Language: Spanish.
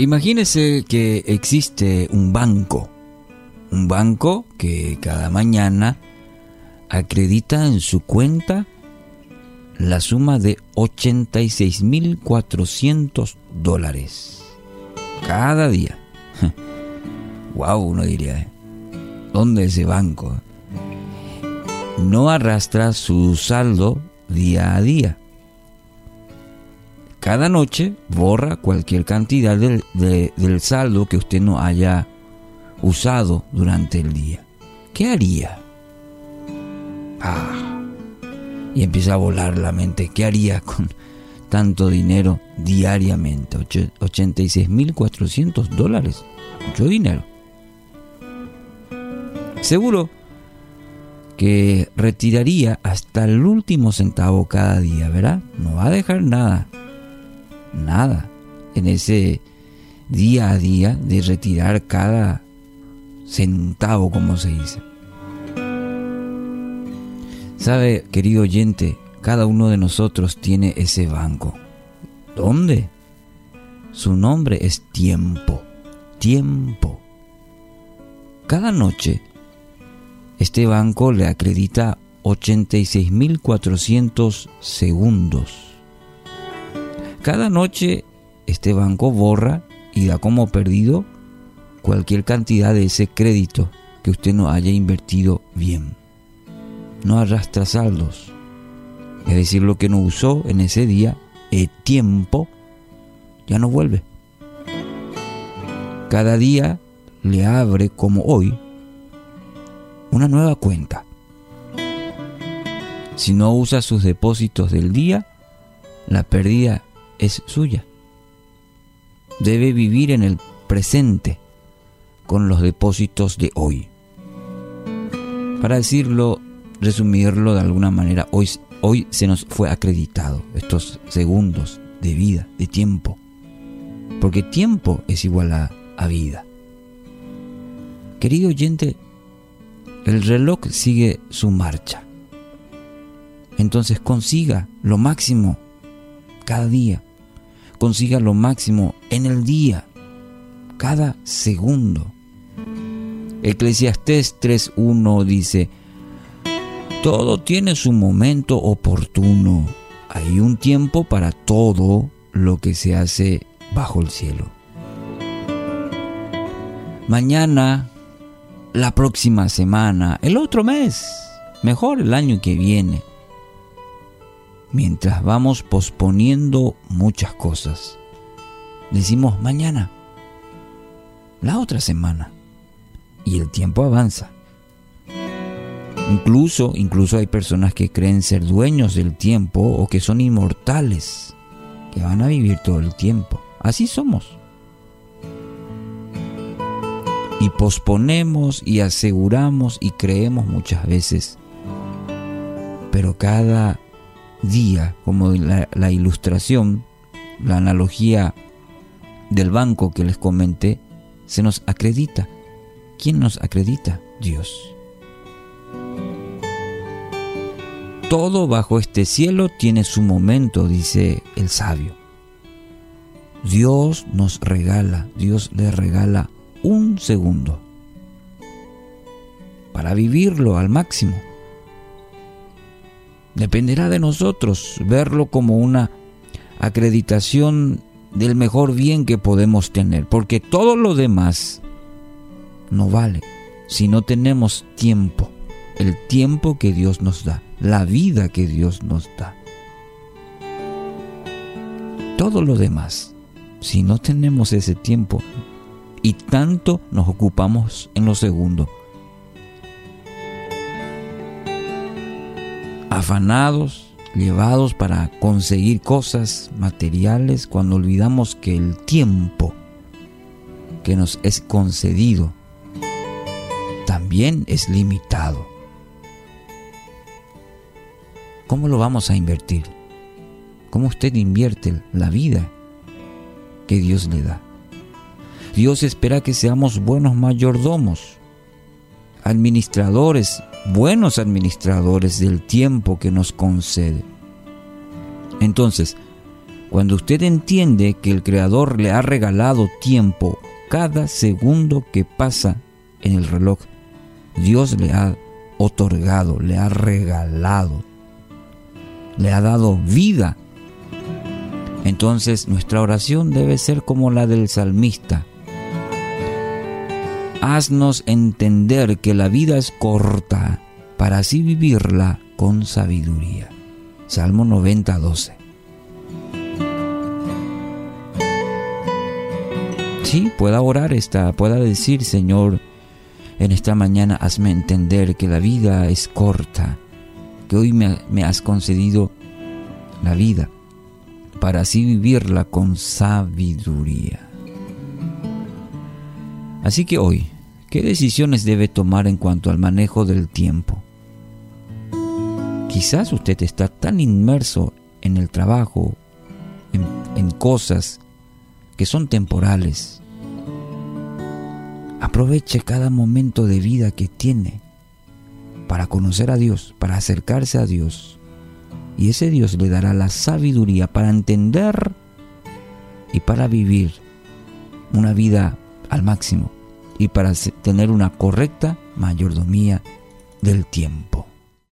Imagínese que existe un banco, un banco que cada mañana acredita en su cuenta la suma de 86.400 dólares cada día. wow, uno diría, ¿eh? ¿dónde ese banco? No arrastra su saldo día a día cada noche borra cualquier cantidad del, del saldo que usted no haya usado durante el día. ¿Qué haría? Ah, y empieza a volar la mente. ¿Qué haría con tanto dinero diariamente? 86.400 dólares. Mucho dinero. Seguro que retiraría hasta el último centavo cada día, ¿verdad? No va a dejar nada nada en ese día a día de retirar cada centavo, como se dice. Sabe, querido oyente, cada uno de nosotros tiene ese banco. ¿Dónde? Su nombre es tiempo. Tiempo. Cada noche, este banco le acredita 86.400 segundos cada noche este banco borra y da como perdido cualquier cantidad de ese crédito que usted no haya invertido bien. No arrastra saldos. Es decir, lo que no usó en ese día, el tiempo, ya no vuelve. Cada día le abre, como hoy, una nueva cuenta. Si no usa sus depósitos del día, la pérdida es suya. Debe vivir en el presente con los depósitos de hoy. Para decirlo, resumirlo de alguna manera, hoy, hoy se nos fue acreditado estos segundos de vida, de tiempo. Porque tiempo es igual a, a vida. Querido oyente, el reloj sigue su marcha. Entonces consiga lo máximo cada día consiga lo máximo en el día, cada segundo. Eclesiastés 3.1 dice, todo tiene su momento oportuno. Hay un tiempo para todo lo que se hace bajo el cielo. Mañana, la próxima semana, el otro mes, mejor el año que viene mientras vamos posponiendo muchas cosas. Decimos mañana, la otra semana, y el tiempo avanza. Incluso, incluso hay personas que creen ser dueños del tiempo o que son inmortales, que van a vivir todo el tiempo. Así somos. Y posponemos y aseguramos y creemos muchas veces. Pero cada día, como la, ilustración, la analogía del banco que les comenté, se nos acredita. ¿Quién nos acredita? Dios. Todo bajo este cielo tiene su momento, dice el sabio. Dios nos regala, Dios le regala un segundo para vivirlo al máximo. Dependerá de nosotros verlo como una acreditación del mejor bien que podemos tener, porque todo lo demás no vale si no tenemos tiempo, el tiempo que Dios nos da, la vida que Dios nos da. Todo lo demás, si no tenemos ese tiempo y tanto nos ocupamos en lo segundo, afanados, llevados para conseguir cosas materiales cuando olvidamos que el tiempo que nos es concedido también es limitado. ¿Cómo lo vamos a invertir? ¿Cómo usted invierte la vida que Dios le da? Dios espera que seamos buenos mayordomos, administradores buenos administradores del tiempo que nos concede. Entonces, Cuando usted entiende que el Creador le ha regalado tiempo cada segundo que pasa en el reloj, Dios le ha otorgado, le ha regalado, le ha dado vida. Entonces nuestra oración debe ser como la del salmista. Haznos entender que la vida es corta para así vivirla con sabiduría. Salmo 90, 12. Sí, pueda orar esta, pueda decir, Señor, en esta mañana hazme entender que la vida es corta, que hoy me, me has concedido la vida para así vivirla con sabiduría. Así que hoy, ¿qué decisiones debe tomar en cuanto al manejo del tiempo? Quizás usted está tan inmerso en el trabajo, en, en cosas que son temporales, Aproveche cada momento de vida que tiene para conocer a Dios, para acercarse a Dios. Y ese Dios le dará la sabiduría para entender y para vivir una vida al máximo y para tener una correcta mayordomía del tiempo.